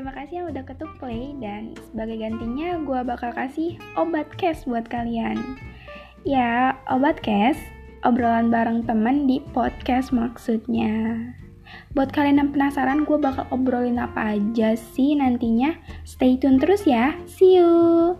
Terima kasih yang udah ketuk play dan sebagai gantinya gue bakal kasih obat cash buat kalian. Ya, obat cash, obrolan bareng temen di podcast maksudnya. Buat kalian yang penasaran gue bakal obrolin apa aja sih nantinya, stay tune terus ya. See you!